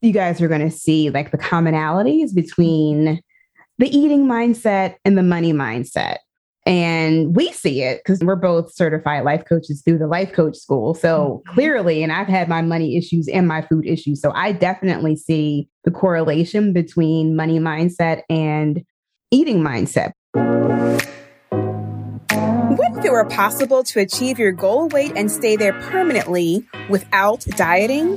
you guys are going to see like the commonalities between the eating mindset and the money mindset. And we see it because we're both certified life coaches through the life coach school. So mm-hmm. clearly, and I've had my money issues and my food issues. So I definitely see the correlation between money mindset and eating mindset. What if it were possible to achieve your goal weight and stay there permanently without dieting?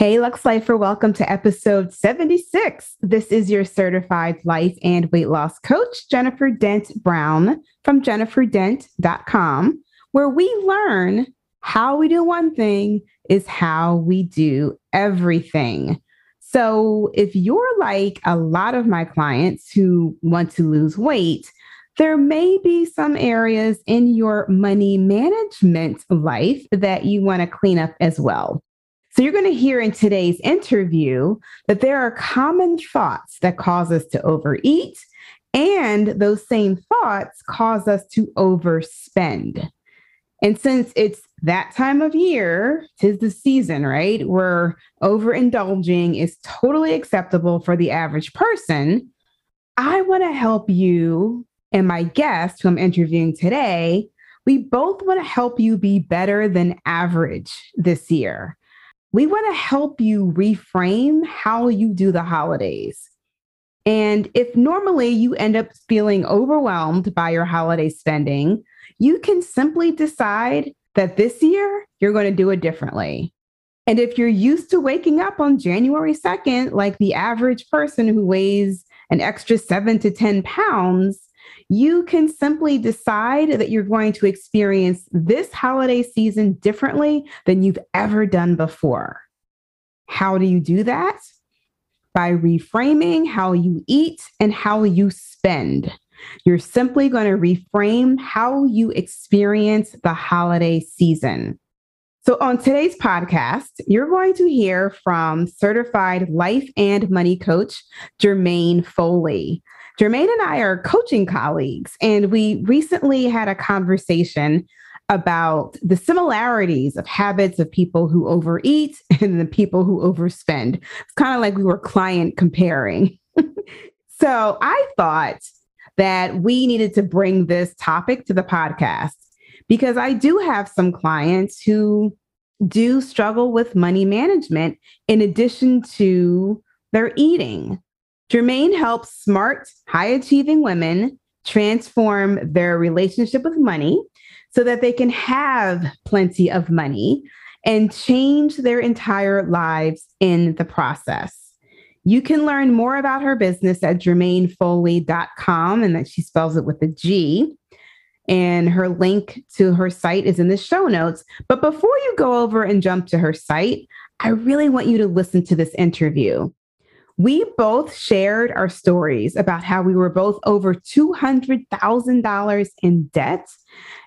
Hey, Lux Lifer, welcome to episode 76. This is your certified life and weight loss coach, Jennifer Dent Brown from jenniferdent.com, where we learn how we do one thing is how we do everything. So, if you're like a lot of my clients who want to lose weight, there may be some areas in your money management life that you want to clean up as well. So, you're going to hear in today's interview that there are common thoughts that cause us to overeat, and those same thoughts cause us to overspend. And since it's that time of year, tis the season, right? Where overindulging is totally acceptable for the average person. I want to help you and my guest, who I'm interviewing today. We both want to help you be better than average this year we want to help you reframe how you do the holidays. And if normally you end up feeling overwhelmed by your holiday spending, you can simply decide that this year you're going to do it differently. And if you're used to waking up on January 2nd, like the average person who weighs an extra seven to 10 pounds, you can simply decide that you're going to experience this holiday season differently than you've ever done before. How do you do that? By reframing how you eat and how you spend. You're simply going to reframe how you experience the holiday season. So, on today's podcast, you're going to hear from certified life and money coach Germaine Foley. Germaine and I are coaching colleagues, and we recently had a conversation about the similarities of habits of people who overeat and the people who overspend. It's kind of like we were client comparing. so I thought that we needed to bring this topic to the podcast because I do have some clients who do struggle with money management in addition to their eating. Germaine helps smart, high achieving women transform their relationship with money so that they can have plenty of money and change their entire lives in the process. You can learn more about her business at germainefoley.com and that she spells it with a G. And her link to her site is in the show notes. But before you go over and jump to her site, I really want you to listen to this interview. We both shared our stories about how we were both over $200,000 in debt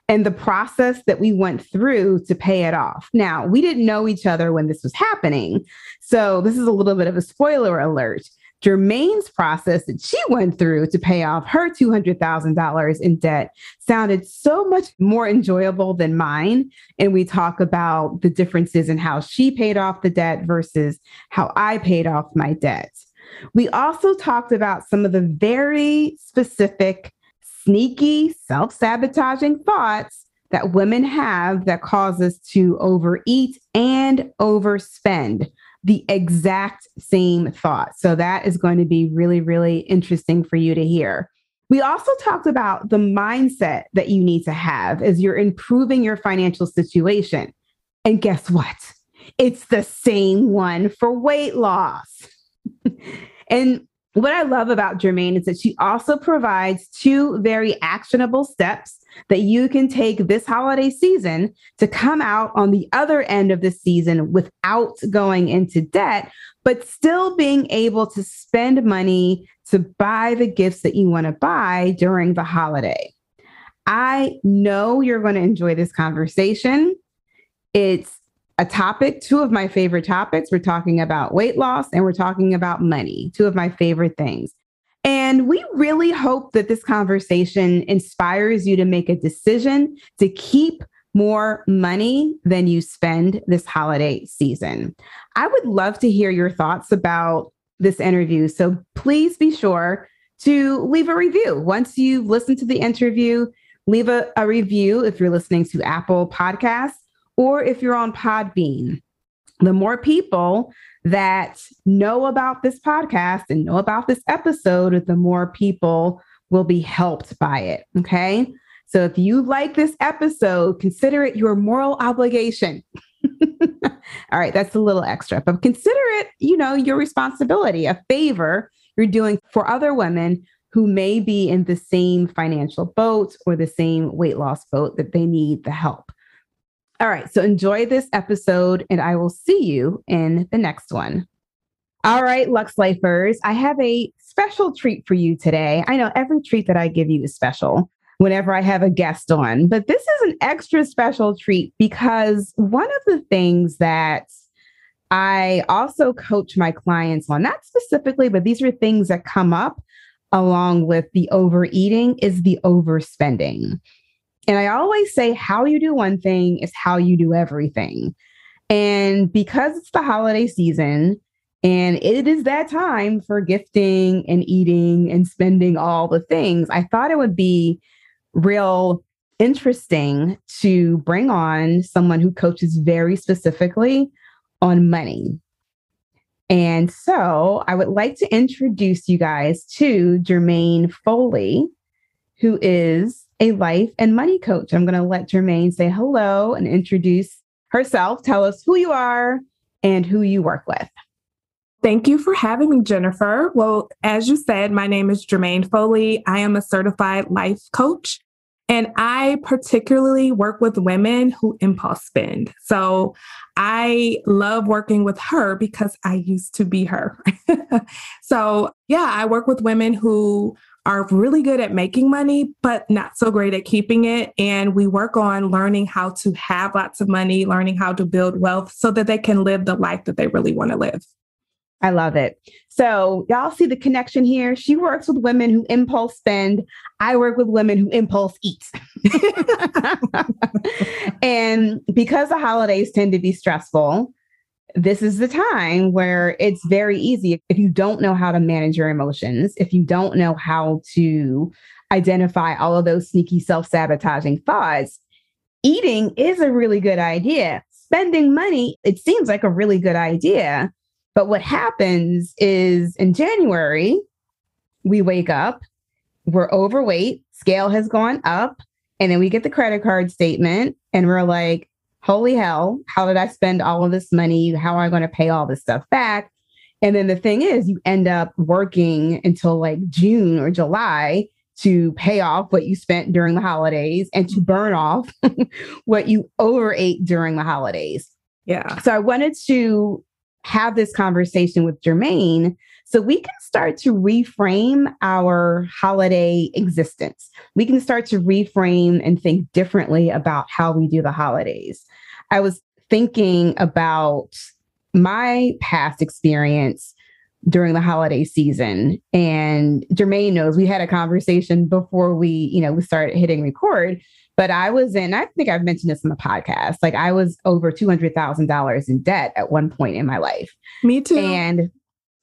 and the process that we went through to pay it off. Now, we didn't know each other when this was happening. So, this is a little bit of a spoiler alert. Germaine's process that she went through to pay off her $200,000 in debt sounded so much more enjoyable than mine. And we talk about the differences in how she paid off the debt versus how I paid off my debt. We also talked about some of the very specific, sneaky, self sabotaging thoughts that women have that cause us to overeat and overspend the exact same thought. So that is going to be really, really interesting for you to hear. We also talked about the mindset that you need to have as you're improving your financial situation. And guess what? It's the same one for weight loss. And what I love about Germaine is that she also provides two very actionable steps that you can take this holiday season to come out on the other end of the season without going into debt, but still being able to spend money to buy the gifts that you want to buy during the holiday. I know you're going to enjoy this conversation. It's a topic, two of my favorite topics. We're talking about weight loss and we're talking about money, two of my favorite things. And we really hope that this conversation inspires you to make a decision to keep more money than you spend this holiday season. I would love to hear your thoughts about this interview. So please be sure to leave a review. Once you've listened to the interview, leave a, a review if you're listening to Apple Podcasts or if you're on Podbean. The more people that know about this podcast and know about this episode, the more people will be helped by it. Okay. So if you like this episode, consider it your moral obligation. All right, that's a little extra, but consider it, you know, your responsibility, a favor you're doing for other women who may be in the same financial boat or the same weight loss boat that they need the help. All right. So enjoy this episode, and I will see you in the next one. All right, Lux Lifers, I have a special treat for you today. I know every treat that I give you is special whenever I have a guest on, but this is an extra special treat because one of the things that I also coach my clients on, not specifically, but these are things that come up along with the overeating, is the overspending. And I always say, how you do one thing is how you do everything. And because it's the holiday season and it is that time for gifting and eating and spending all the things, I thought it would be real interesting to bring on someone who coaches very specifically on money. And so I would like to introduce you guys to Germaine Foley, who is a life and money coach. I'm going to let Germaine say hello and introduce herself. Tell us who you are and who you work with. Thank you for having me, Jennifer. Well, as you said, my name is Germaine Foley. I am a certified life coach, and I particularly work with women who impulse spend. So I love working with her because I used to be her. so, yeah, I work with women who are really good at making money, but not so great at keeping it. And we work on learning how to have lots of money, learning how to build wealth so that they can live the life that they really want to live. I love it. So, y'all see the connection here. She works with women who impulse spend. I work with women who impulse eat. and because the holidays tend to be stressful, this is the time where it's very easy if you don't know how to manage your emotions, if you don't know how to identify all of those sneaky self sabotaging thoughts, eating is a really good idea. Spending money, it seems like a really good idea. But what happens is in January, we wake up, we're overweight, scale has gone up, and then we get the credit card statement and we're like, holy hell, how did I spend all of this money? How am I going to pay all this stuff back? And then the thing is, you end up working until like June or July to pay off what you spent during the holidays and to burn off what you overate during the holidays. Yeah. So I wanted to have this conversation with Germaine so we can start to reframe our holiday existence. We can start to reframe and think differently about how we do the holidays. I was thinking about my past experience during the holiday season and Germaine knows we had a conversation before we, you know, we started hitting record, but I was in I think I've mentioned this in the podcast. Like I was over $200,000 in debt at one point in my life. Me too. And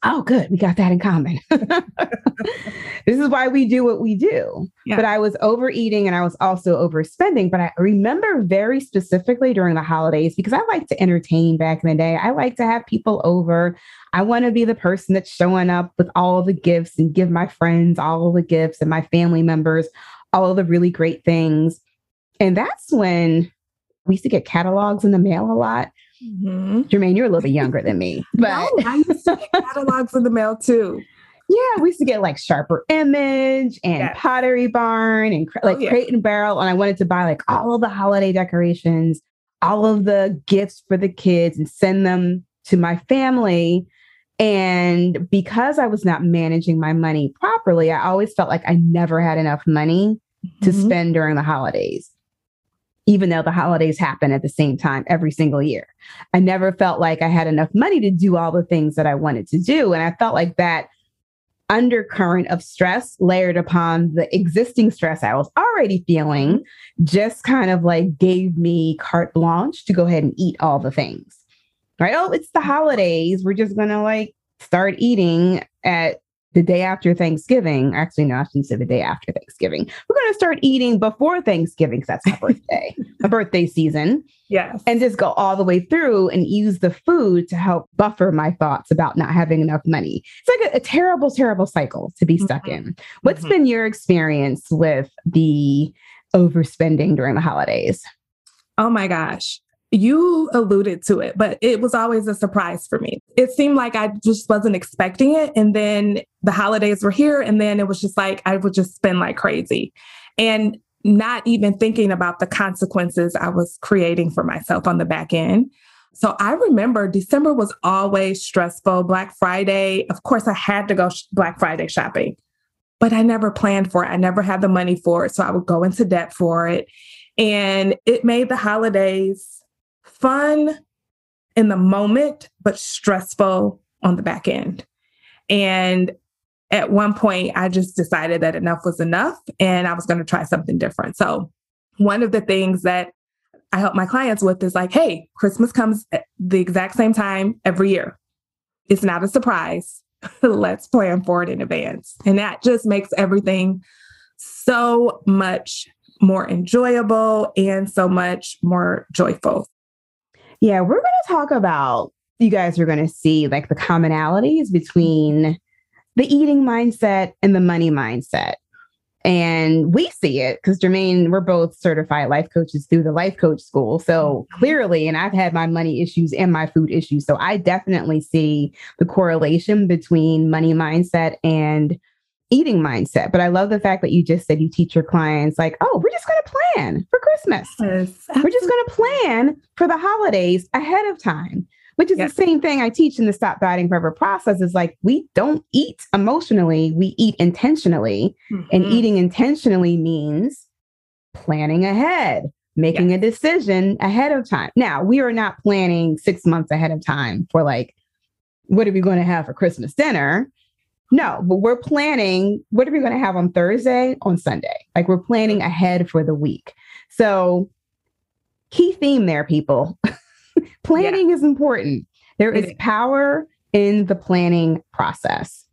oh, good, we got that in common. this is why we do what we do. Yeah. But I was overeating and I was also overspending. But I remember very specifically during the holidays because I like to entertain back in the day. I like to have people over. I want to be the person that's showing up with all the gifts and give my friends all the gifts and my family members all the really great things. And that's when we used to get catalogs in the mail a lot. Mm-hmm. Jermaine, you're a little bit younger than me. But no, I used to get catalogs in the mail too. Yeah, we used to get like Sharper Image and yes. Pottery Barn and like oh, yeah. Crate and Barrel. And I wanted to buy like all of the holiday decorations, all of the gifts for the kids and send them to my family. And because I was not managing my money properly, I always felt like I never had enough money mm-hmm. to spend during the holidays even though the holidays happen at the same time every single year. I never felt like I had enough money to do all the things that I wanted to do. And I felt like that undercurrent of stress layered upon the existing stress I was already feeling just kind of like gave me carte blanche to go ahead and eat all the things. Right? Oh, it's the holidays. We're just going to like start eating at the day after Thanksgiving. Actually, no, I shouldn't say the day after Thanksgiving. We're going to start eating before Thanksgiving because that's my birthday, my birthday season. Yes. And just go all the way through and use the food to help buffer my thoughts about not having enough money. It's like a, a terrible, terrible cycle to be stuck mm-hmm. in. What's mm-hmm. been your experience with the overspending during the holidays? Oh my gosh you alluded to it, but it was always a surprise for me. It seemed like I just wasn't expecting it. And then the holidays were here, and then it was just like I would just spend like crazy and not even thinking about the consequences I was creating for myself on the back end. So I remember December was always stressful. Black Friday, of course, I had to go sh- Black Friday shopping, but I never planned for it. I never had the money for it. So I would go into debt for it. And it made the holidays fun in the moment, but stressful on the back end. And at one point, I just decided that enough was enough and I was going to try something different. So, one of the things that I help my clients with is like, hey, Christmas comes at the exact same time every year. It's not a surprise. Let's plan for it in advance. And that just makes everything so much more enjoyable and so much more joyful. Yeah, we're going to talk about, you guys are going to see like the commonalities between the eating mindset and the money mindset. And we see it because Germaine, we're both certified life coaches through the life coach school. So mm-hmm. clearly, and I've had my money issues and my food issues. So I definitely see the correlation between money mindset and eating mindset. But I love the fact that you just said you teach your clients, like, oh, we're just going to plan for Christmas. Yes, we're just going to plan for the holidays ahead of time, which is yes. the same thing I teach in the Stop Dieting Forever process is like, we don't eat emotionally, we eat intentionally. Mm-hmm. And eating intentionally means planning ahead. Making yes. a decision ahead of time. Now, we are not planning six months ahead of time for like, what are we going to have for Christmas dinner? No, but we're planning what are we going to have on Thursday, on Sunday? Like we're planning ahead for the week. So, key theme there, people. planning yeah. is important. There is power in the planning process.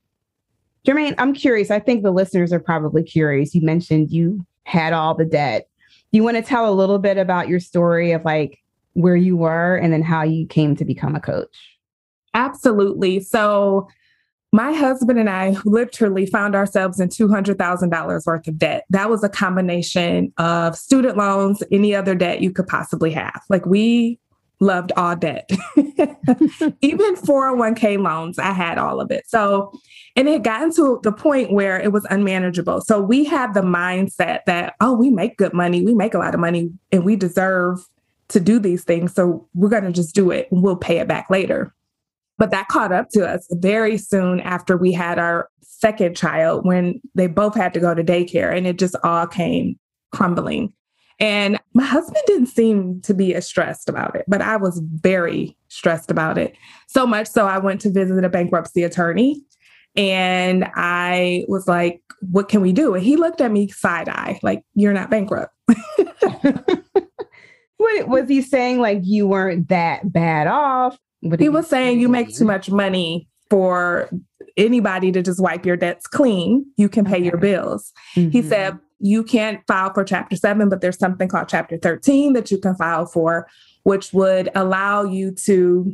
Germaine, I'm curious. I think the listeners are probably curious. You mentioned you had all the debt. Do you want to tell a little bit about your story of like where you were and then how you came to become a coach? Absolutely. So, my husband and I literally found ourselves in $200,000 worth of debt. That was a combination of student loans, any other debt you could possibly have. Like we loved all debt. Even 401k loans, I had all of it. So, and it had gotten to the point where it was unmanageable. So we had the mindset that, oh, we make good money, we make a lot of money, and we deserve to do these things. So we're going to just do it and we'll pay it back later. But that caught up to us very soon after we had our second child when they both had to go to daycare and it just all came crumbling. And my husband didn't seem to be as stressed about it, but I was very stressed about it. So much so I went to visit a bankruptcy attorney and I was like, what can we do? And he looked at me side eye, like, you're not bankrupt. what was he saying? Like, you weren't that bad off? He was saying you make too much money for anybody to just wipe your debts clean. You can pay your bills. Mm-hmm. He said you can't file for Chapter 7, but there's something called Chapter 13 that you can file for, which would allow you to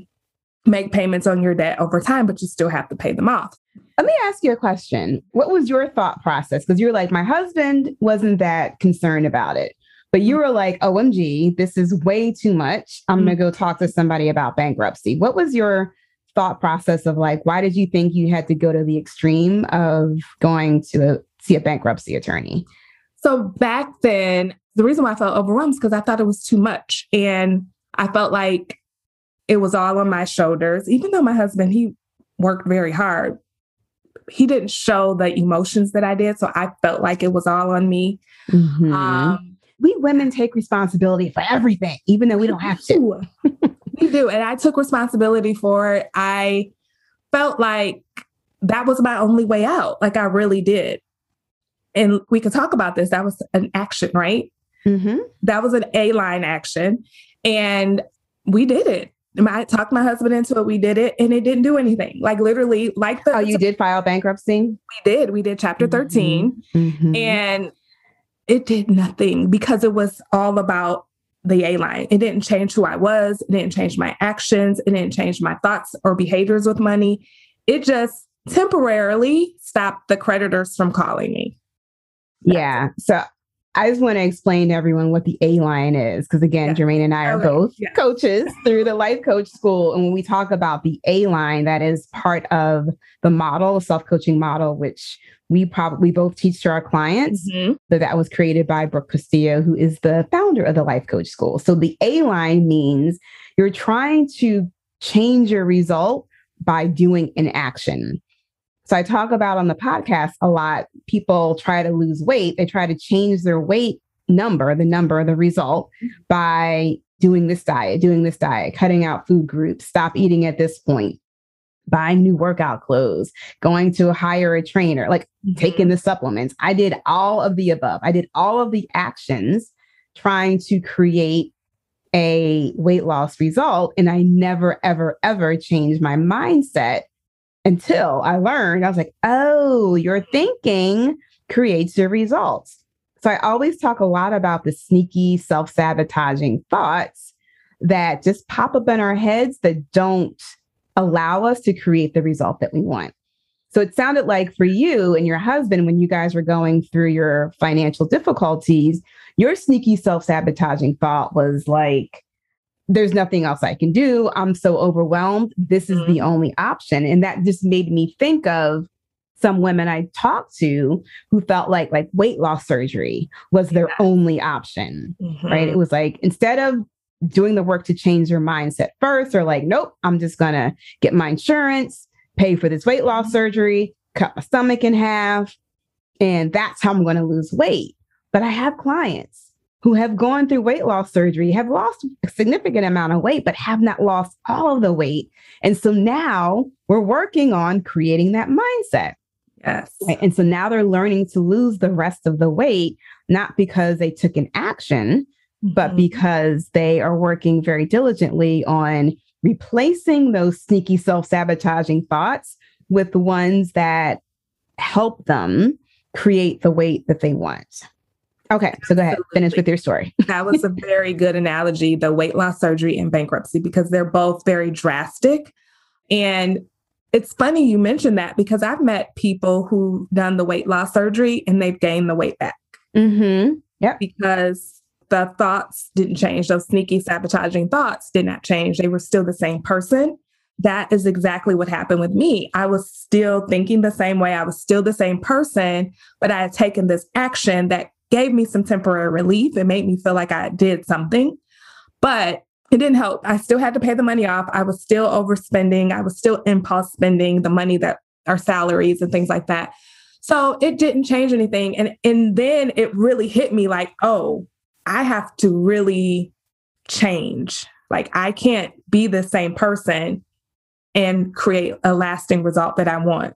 make payments on your debt over time, but you still have to pay them off. Let me ask you a question. What was your thought process? Because you're like, my husband wasn't that concerned about it. But you were like, OMG, this is way too much. I'm mm-hmm. going to go talk to somebody about bankruptcy. What was your thought process of like, why did you think you had to go to the extreme of going to a, see a bankruptcy attorney? So back then, the reason why I felt overwhelmed is because I thought it was too much. And I felt like it was all on my shoulders, even though my husband, he worked very hard. He didn't show the emotions that I did. So I felt like it was all on me. Mm-hmm. Um, we women take responsibility for everything, even though we don't have to. we do. And I took responsibility for it. I felt like that was my only way out. Like I really did. And we could talk about this. That was an action, right? Mm-hmm. That was an A line action. And we did it. I talked my husband into it. We did it and it didn't do anything. Like literally, like the. Oh, you did file bankruptcy? We did. We did chapter 13. Mm-hmm. mm-hmm. And it did nothing because it was all about the A line. It didn't change who I was. It didn't change my actions. It didn't change my thoughts or behaviors with money. It just temporarily stopped the creditors from calling me. Yeah. So I just want to explain to everyone what the A line is. Because again, yeah. Germaine and I are both yeah. coaches through the Life Coach School. And when we talk about the A line, that is part of the model, self coaching model, which we probably both teach to our clients. Mm-hmm. So that was created by Brooke Castillo, who is the founder of the Life Coach School. So the A line means you're trying to change your result by doing an action. So I talk about on the podcast a lot. People try to lose weight, they try to change their weight number, the number, the result by doing this diet, doing this diet, cutting out food groups, stop eating at this point, buying new workout clothes, going to hire a trainer, like mm-hmm. taking the supplements. I did all of the above. I did all of the actions trying to create a weight loss result. And I never, ever, ever changed my mindset until I learned, I was like, oh, your thinking creates your results. So I always talk a lot about the sneaky, self sabotaging thoughts that just pop up in our heads that don't allow us to create the result that we want. So it sounded like for you and your husband, when you guys were going through your financial difficulties, your sneaky self sabotaging thought was like, there's nothing else I can do. I'm so overwhelmed. This is mm-hmm. the only option. And that just made me think of some women I talked to who felt like like weight loss surgery was their yeah. only option. Mm-hmm. Right. It was like instead of doing the work to change their mindset first, or like, nope, I'm just gonna get my insurance, pay for this weight loss surgery, cut my stomach in half, and that's how I'm gonna lose weight. But I have clients who have gone through weight loss surgery, have lost a significant amount of weight, but have not lost all of the weight. And so now we're working on creating that mindset. Yes. Right? And so now they're learning to lose the rest of the weight, not because they took an action, but mm-hmm. because they are working very diligently on replacing those sneaky self sabotaging thoughts with the ones that help them create the weight that they want. Okay, so go ahead, Absolutely. finish with your story. that was a very good analogy the weight loss surgery and bankruptcy, because they're both very drastic. And it's funny you mentioned that because I've met people who've done the weight loss surgery and they've gained the weight back. Mm-hmm. Yeah. Because the thoughts didn't change. Those sneaky sabotaging thoughts did not change. They were still the same person. That is exactly what happened with me. I was still thinking the same way. I was still the same person, but I had taken this action that gave me some temporary relief. It made me feel like I did something, but it didn't help. I still had to pay the money off. I was still overspending. I was still impulse spending the money that our salaries and things like that. So it didn't change anything. And, and then it really hit me like, oh, I have to really change. Like I can't be the same person and create a lasting result that I want.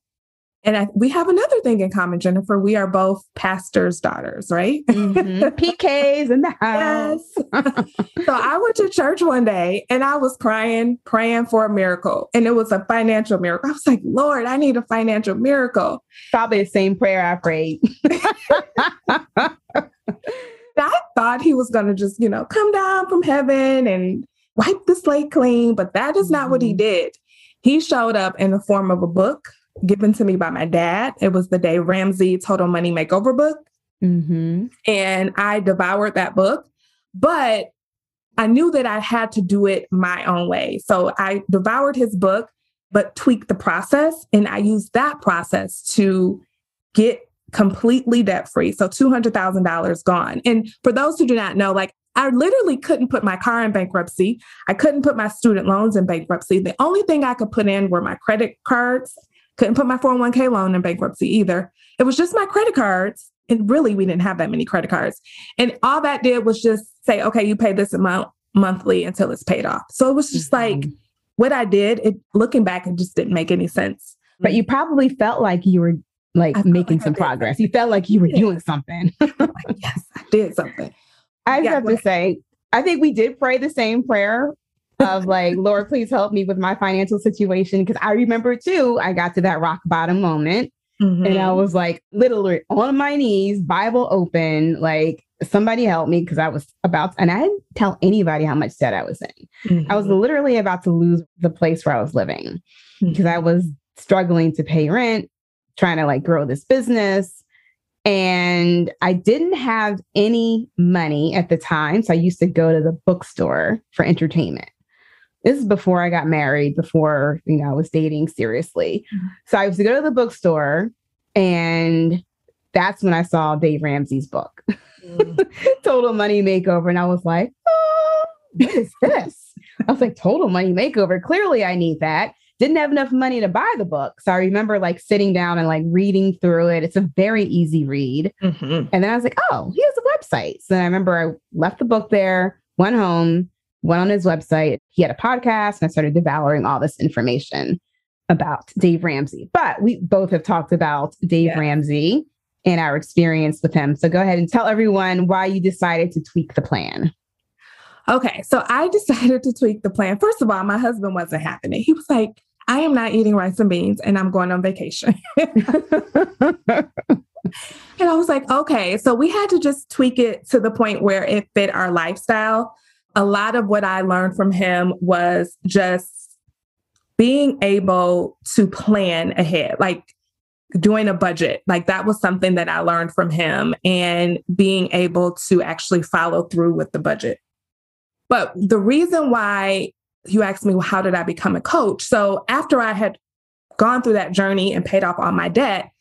And I, we have another thing in common, Jennifer. We are both pastors' daughters, right? Mm-hmm. PKs in the house. Yes. so I went to church one day and I was crying, praying for a miracle. And it was a financial miracle. I was like, Lord, I need a financial miracle. Probably the same prayer I prayed. I thought he was going to just, you know, come down from heaven and wipe the slate clean, but that is not mm-hmm. what he mm-hmm. did. He showed up in the form of a book given to me by my dad. It was the Dave Ramsey Total Money Makeover book. Mm-hmm. And I devoured that book, but I knew that I had to do it my own way. So I devoured his book. but tweaked the process. And I used that process to get completely debt free. So $200,000 gone. And for those who do not know, like I literally couldn't put my car in bankruptcy. I couldn't put my student loans in bankruptcy. The only thing I could put in were my credit cards. Couldn't put my 401k loan in bankruptcy either. It was just my credit cards. And really, we didn't have that many credit cards. And all that did was just say, okay, you pay this amount monthly until it's paid off. So it was just mm-hmm. like what I did, it looking back, it just didn't make any sense. But you probably felt like you were like making some progress. You felt like you were doing something. like, yes, I did something. I have to say, I think we did pray the same prayer of like, Lord, please help me with my financial situation. Cause I remember too, I got to that rock bottom moment mm-hmm. and I mm-hmm. was like, literally on my knees, Bible open, like, somebody help me because I was about, to, and I didn't tell anybody how much debt I was in. Mm-hmm. I was mm-hmm. literally about to lose the place where I was living because mm-hmm. I was struggling to pay rent, trying to like grow this business. And I didn't have any money at the time. So I used to go to the bookstore for entertainment. This is before I got married, before, you know, I was dating seriously. Mm-hmm. So I used to go to the bookstore and that's when I saw Dave Ramsey's book, mm. Total Money Makeover. And I was like, oh, what is this? I was like, Total Money Makeover. Clearly, I need that. Didn't have enough money to buy the book. So I remember like sitting down and like reading through it. It's a very easy read. Mm-hmm. And then I was like, oh, he has a website. So I remember I left the book there, went home, went on his website. He had a podcast, and I started devouring all this information about Dave Ramsey. But we both have talked about Dave yeah. Ramsey and our experience with him. So go ahead and tell everyone why you decided to tweak the plan. Okay, so I decided to tweak the plan. First of all, my husband wasn't having it. He was like, I am not eating rice and beans and I'm going on vacation. and I was like, okay. So we had to just tweak it to the point where it fit our lifestyle. A lot of what I learned from him was just being able to plan ahead. Like doing a budget. Like that was something that I learned from him and being able to actually follow through with the budget. But the reason why you asked me, well, how did I become a coach? So after I had gone through that journey and paid off all my debt,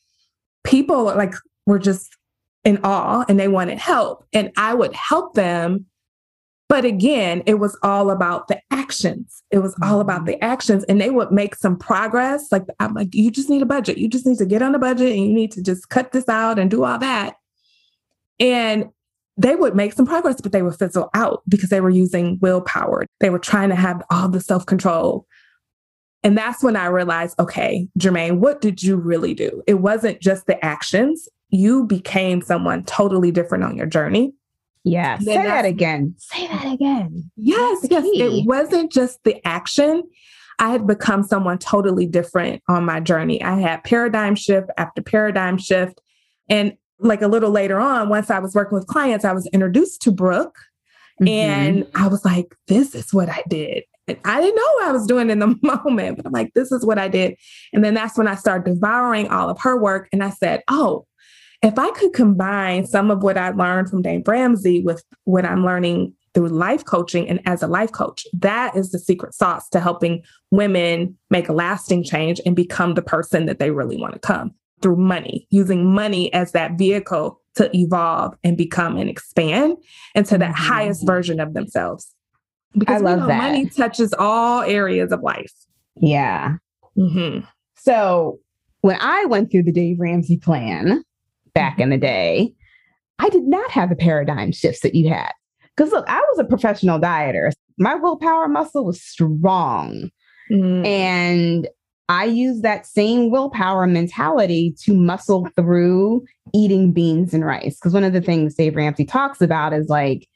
people like were just in awe and they wanted help. And I would help them but again, it was all about the actions. It was all about mm-hmm. the actions. And they would make some progress. Like, I'm like, you just need a budget. You just need to get on a budget and you need to just cut this out and do all that. And they would make some progress, but they would fizzle out because they were using willpower. They were trying to have all the self control. And that's when I realized okay, Germaine, what did you really do? It wasn't just the actions. You became someone totally different on your journey. Yeah. Say that again. Say that again. Yes. yes. It wasn't just the action. I had become someone totally different on my journey. I had paradigm shift after paradigm shift. And like a little later on, once I was working with clients, I was introduced to Brooke. Mm-hmm. And I was like, this is what I did. And I didn't know what I was doing in the moment, but I'm like, this is what I did. And then that's when I started devouring all of her work. And I said, oh, if I could combine some of what I learned from Dave Ramsey with what I'm learning through life coaching and as a life coach, that is the secret sauce to helping women make a lasting change and become the person that they really want to come through money, using money as that vehicle to evolve and become and expand into that mm-hmm. highest version of themselves. Because I love know, that. money touches all areas of life. Yeah. Mm-hmm. So when I went through the Dave Ramsey plan, back in the day, I did not have the paradigm shifts that you had. Because look, I was a professional dieter. My willpower muscle was strong. Mm. And I use that same willpower mentality to muscle through eating beans and rice. Because one of the things Dave Ramsey talks about is like,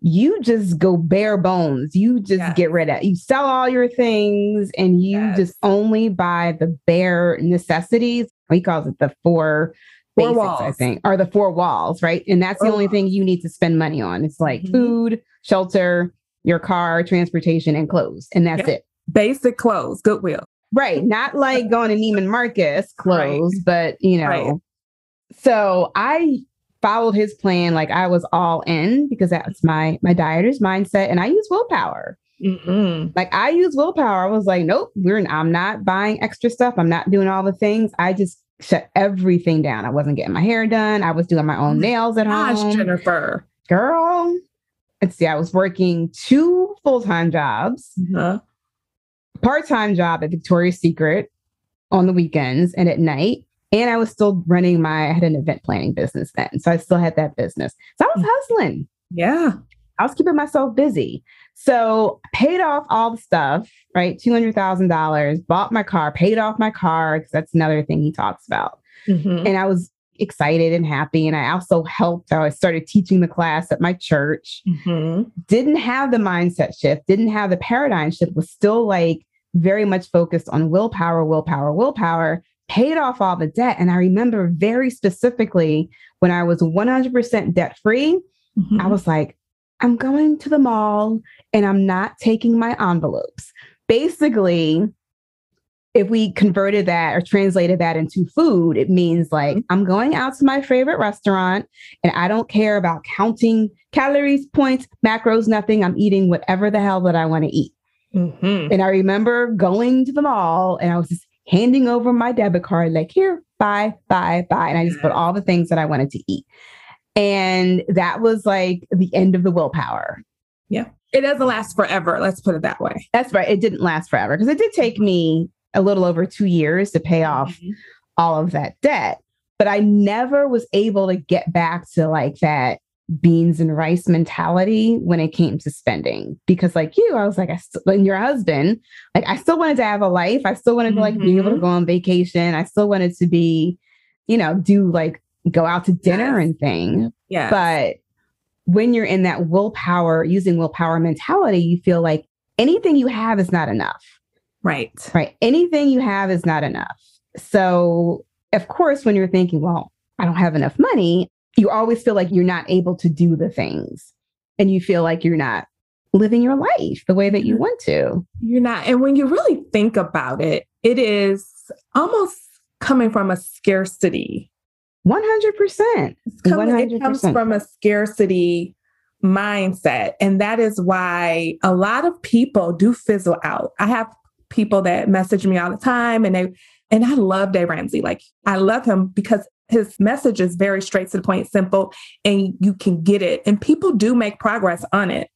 you just go bare bones. You just yes. get rid of you sell all your things and you yes. just only buy the bare necessities. He calls it the four four basics, walls. I think, are the four walls, right? And that's the oh. only thing you need to spend money on. It's like mm-hmm. food, shelter, your car, transportation, and clothes. And that's yep. it. Basic clothes, Goodwill. Right. Not like going to Neiman Marcus clothes, right. but you know. Right. So I followed his plan like I was all in because that's my my dieter's mindset and I use willpower. Mm-hmm. Like I use willpower. I was like, nope, we're I'm not buying extra stuff. I'm not doing all the things. I just shut everything down. I wasn't getting my hair done. I was doing my own nails at Gosh, home. Jennifer. Girl. Let's see, I was working two full-time jobs, uh-huh. Part-time job at Victoria's Secret on the weekends and at night. And I was still running my, I had an event planning business then. So I still had that business. So I was mm. hustling. Yeah. I was keeping myself busy. So paid off all the stuff, right? $200,000, bought my car, paid off my car, because that's another thing he talks about. Mm-hmm. And I was excited and happy. And I also helped. I started teaching the class at my church. Mm-hmm. Didn't have the mindset shift, didn't have the paradigm shift, was still like very much focused on willpower, willpower, willpower, paid off all the debt. And I remember very specifically when I was 100% debt free, mm-hmm. I was like, I'm going to the mall and I'm not taking my envelopes. Basically, if we converted that or translated that into food, it means like mm-hmm. I'm going out to my favorite restaurant and I don't care about counting calories, points, macros, nothing. I'm eating whatever the hell that I want to eat. Mm-hmm. And I remember going to the mall and I was just handing over my debit card, like, here, buy, buy, buy. And I just put all the things that I wanted to eat. And that was like the end of the willpower. Yeah. It doesn't last forever. Let's put it that way. That's right. It didn't last forever because it did take me a little over two years to pay off mm-hmm. all of that debt. But I never was able to get back to like that beans and rice mentality when it came to spending. Because like you i was like i st- and your husband like i still wanted to have a life. I still wanted to like mm-hmm. be able to mm-hmm. go on vacation. I still wanted to be you know do like go out to dinner yes. and thing. Yeah but when you're in that willpower using willpower mentality you feel like anything you have is not enough. Right. Right? Anything you have is not enough. So of course when you're thinking well i don't have enough money you always feel like you're not able to do the things and you feel like you're not living your life the way that you mm-hmm. want to. You're not. And when you really think about it, it is almost coming from a scarcity. 100%. Coming, 100%. It comes from a scarcity mindset. And that is why a lot of people do fizzle out. I have people that message me all the time and they, and I love Dave Ramsey. Like I love him because his message is very straight to the point, simple, and you can get it. And people do make progress on it.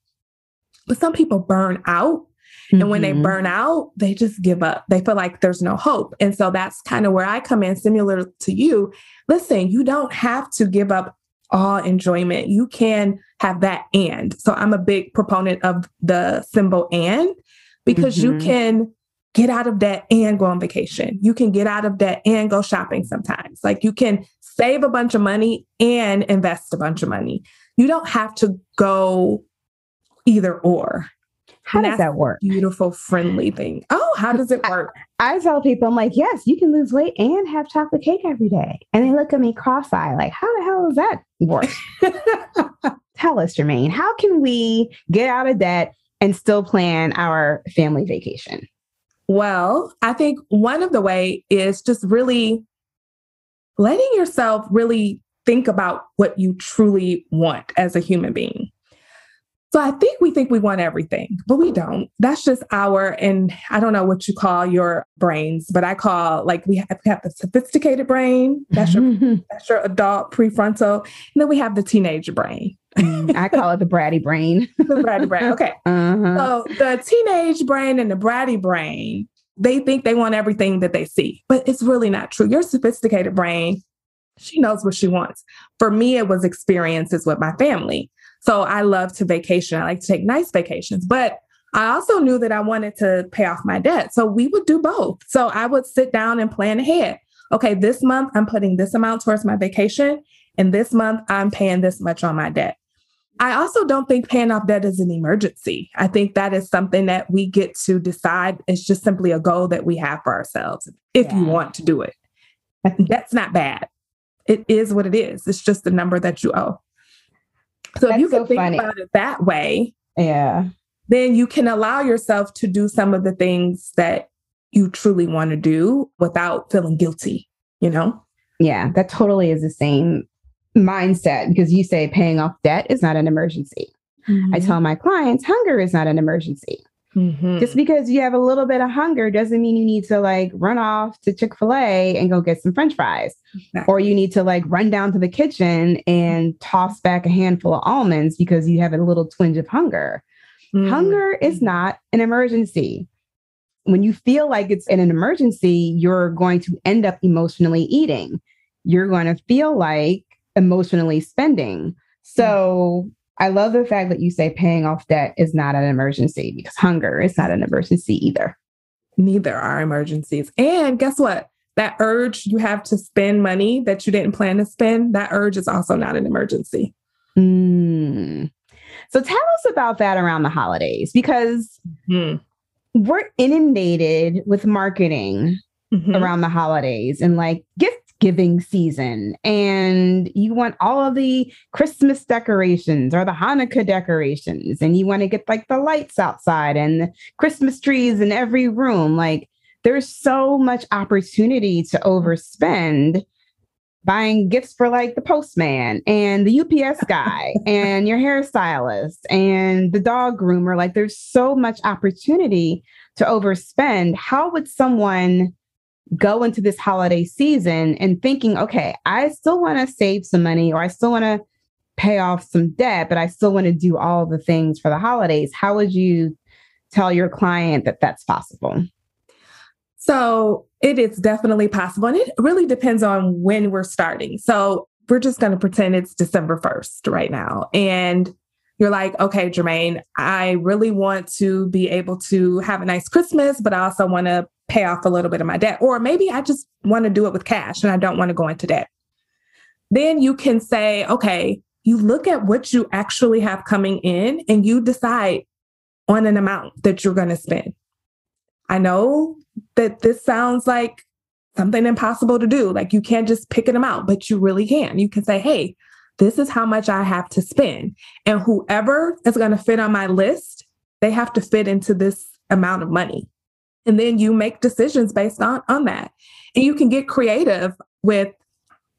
But some people burn out. Mm-hmm. And when they mm-hmm. burn out, they just give up. They feel like there's no hope. And so that's kind of where I come in, similar to you. Listen, you don't have to give up all enjoyment. You can have that and. So I'm a big proponent of the symbol and because mm-hmm. you can get out of debt and go on vacation. You can get out of debt and go shopping sometimes. Like you can save a bunch of money and invest a bunch of money. You don't have to go either or. How does that work? Beautiful, friendly thing. Oh, how does it work? I, I, tell people, I'm like, yes, you can lose weight and have chocolate cake every day. And they look at me cross eyed, like, how the hell does that work? tell us, Germaine, how can we get out of debt and still plan our family vacation? Well, I think one of the way is just really letting yourself really think about what you truly want as a human being. So I think we think we want everything, but we don't. That's just our, and I don't know what you call your brains, but I call like we have, we have the sophisticated brain. That's your, that's your adult prefrontal. And then we have the teenage brain. Mm, I call it the bratty brain. the bratty brain. Okay. Uh-huh. So the teenage brain and the bratty brain, they think they want everything that they see, but it's really not true. Your sophisticated brain, she knows what she wants. For me, it was experiences with my family. So I love to vacation. I like to take nice vacations, but I also knew that I wanted to pay off my debt. So we would do both. So I would sit down and plan ahead. Okay, this month I'm putting this amount towards my vacation, and this month I'm paying this much on my debt. I also don't think paying off debt is an emergency. I think that is something that we get to decide. It's just simply a goal that we have for ourselves if yeah. you want to do it. That's not bad. It is what it is. It's just the number that you owe. So That's if you can so think funny. about it that way, yeah, then you can allow yourself to do some of the things that you truly want to do without feeling guilty, you know? Yeah, that totally is the same mindset because you say paying off debt is not an emergency. Mm-hmm. I tell my clients hunger is not an emergency. Mm-hmm. Just because you have a little bit of hunger doesn't mean you need to like run off to Chick fil A and go get some french fries. Exactly. Or you need to like run down to the kitchen and toss back a handful of almonds because you have a little twinge of hunger. Mm-hmm. Hunger is not an emergency. When you feel like it's in an emergency, you're going to end up emotionally eating. You're going to feel like emotionally spending. So I love the fact that you say paying off debt is not an emergency because hunger is not an emergency either. Neither are emergencies. And guess what? That urge you have to spend money that you didn't plan to spend, that urge is also not an emergency. Mm. So tell us about that around the holidays because mm. we're inundated with marketing mm-hmm. around the holidays and like gift giving season and you want all of the Christmas decorations or the Hanukkah decorations and you want to get like the lights outside and the Christmas trees in every room. Like there's so much opportunity to overspend buying gifts for like the postman and the UPS guy and your hairstylist and the dog groomer. Like there's so much opportunity to overspend. How would someone go into this holiday season and thinking, okay, I still want to save some money or I still want to pay off some debt, but I still want to do all the things for the holidays. How would you tell your client that that's possible? So it is definitely possible. And it really depends on when we're starting. So we're just going to pretend it's December 1st right now. And you're like, okay, Germaine, I really want to be able to have a nice Christmas, but I also want to pay off a little bit of my debt. Or maybe I just want to do it with cash and I don't want to go into debt. Then you can say, okay, you look at what you actually have coming in and you decide on an amount that you're going to spend. I know that this sounds like something impossible to do. Like you can't just pick an amount, but you really can. You can say, hey, this is how much I have to spend. And whoever is going to fit on my list, they have to fit into this amount of money. And then you make decisions based on, on that. And you can get creative with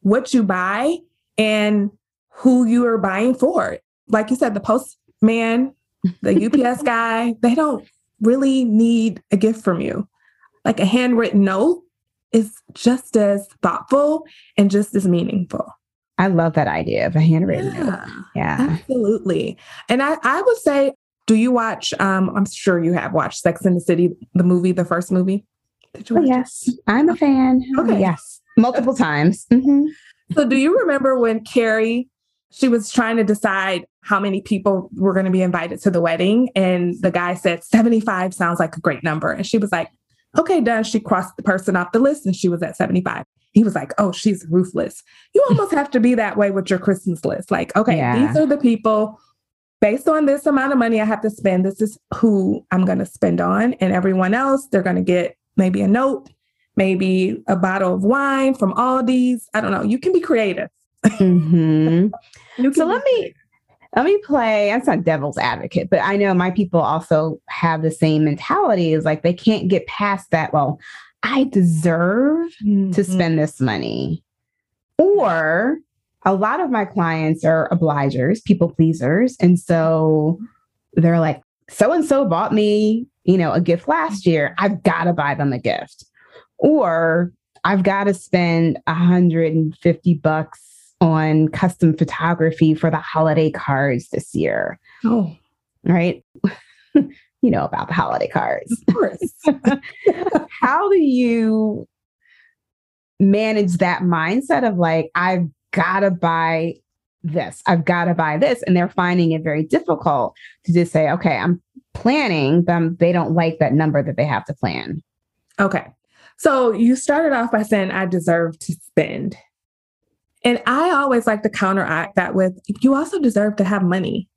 what you buy and who you are buying for. Like you said, the postman, the UPS guy, they don't really need a gift from you. Like a handwritten note is just as thoughtful and just as meaningful. I love that idea of a handwritten yeah, note. Yeah. Absolutely. And I, I would say do you watch? Um, I'm sure you have watched Sex in the City, the movie, the first movie. Did you? Oh, yes, I'm a fan. Okay. Yes, multiple times. Mm-hmm. So, do you remember when Carrie? She was trying to decide how many people were going to be invited to the wedding, and the guy said 75 sounds like a great number, and she was like, "Okay, done." She crossed the person off the list, and she was at 75 he was like, Oh, she's ruthless. You almost have to be that way with your Christmas list. Like, okay, yeah. these are the people based on this amount of money I have to spend, this is who I'm going to spend on. And everyone else, they're going to get maybe a note, maybe a bottle of wine from Aldi's. I don't know. You can be creative. Mm-hmm. so let me let me play. I'm not devil's advocate, but I know my people also have the same mentality. Is like they can't get past that. Well, I deserve mm-hmm. to spend this money, or a lot of my clients are obligers, people pleasers. And so they're like, so and so bought me, you know, a gift last year. I've got to buy them a gift. Or I've got to spend 150 bucks on custom photography for the holiday cards this year. Oh. Right. you know about the holiday cards. Of course. How do you manage that mindset of like, I've gotta buy this. I've got to buy this. And they're finding it very difficult to just say, okay, I'm planning, but um, they don't like that number that they have to plan. Okay. So you started off by saying, I deserve to spend. And I always like to counteract that with, you also deserve to have money.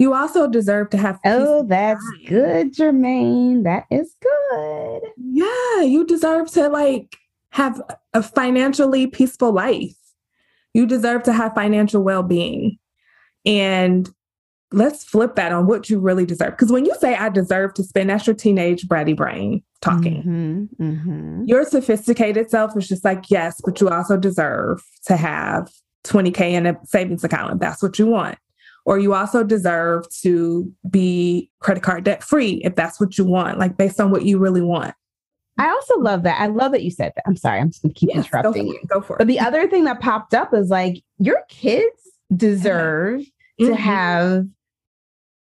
You also deserve to have. Oh, that's good, Germaine. That is good. Yeah. You deserve to like have a financially peaceful life. You deserve to have financial well being. And let's flip that on what you really deserve. Because when you say, I deserve to spend, that's your teenage bratty brain talking. Mm-hmm, mm-hmm. Your sophisticated self is just like, yes, but you also deserve to have 20K in a savings account that's what you want. Or you also deserve to be credit card debt free if that's what you want, like based on what you really want. I also love that. I love that you said that. I'm sorry, I'm just gonna keep yes, interrupting go you. Go for it. But the other thing that popped up is like your kids deserve mm-hmm. to have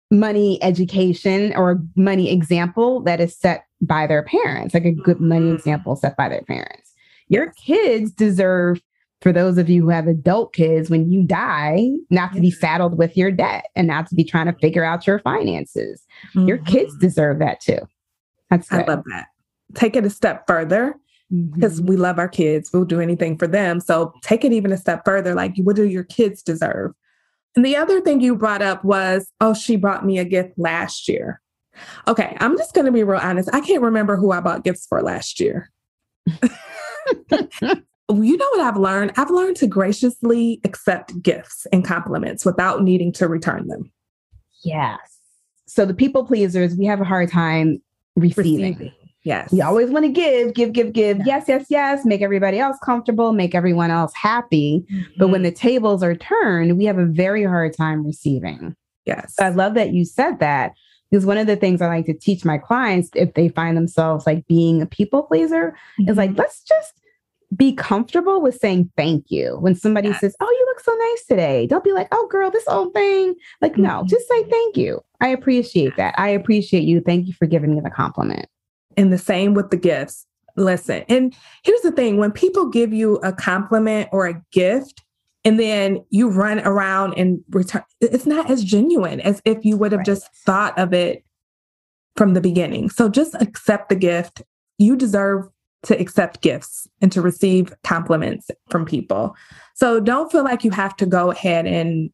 money education or money example that is set by their parents, like a good money mm-hmm. example set by their parents. Your kids deserve, for those of you who have adult kids, when you die, not to be saddled with your debt and not to be trying to figure out your finances. Mm-hmm. Your kids mm-hmm. deserve that too. That's good. I love that. Take it a step further because mm-hmm. we love our kids. We'll do anything for them. So take it even a step further. Like, what do your kids deserve? And the other thing you brought up was, oh, she bought me a gift last year. Okay, I'm just going to be real honest. I can't remember who I bought gifts for last year. you know what I've learned? I've learned to graciously accept gifts and compliments without needing to return them. Yes. So the people pleasers, we have a hard time receiving. receiving. Yes. We always want to give, give, give, give. Yes. yes, yes, yes. Make everybody else comfortable, make everyone else happy. Mm-hmm. But when mm-hmm. the tables are turned, we have a very hard time receiving. Yes. So I love that you said that because one of the things I like to teach my clients if they find themselves like being a people pleaser mm-hmm. is like, mm-hmm. let's just be comfortable with saying thank you when somebody says, Oh, you look so nice today. Don't be like, Oh, girl, this old thing. Like, mm-hmm. no, just say thank you. I appreciate that. I appreciate you. Thank you for giving me the compliment. And the same with the gifts. Listen, and here's the thing when people give you a compliment or a gift, and then you run around and return, it's not as genuine as if you would have right. just thought of it from the beginning. So just accept the gift. You deserve to accept gifts and to receive compliments from people. So don't feel like you have to go ahead and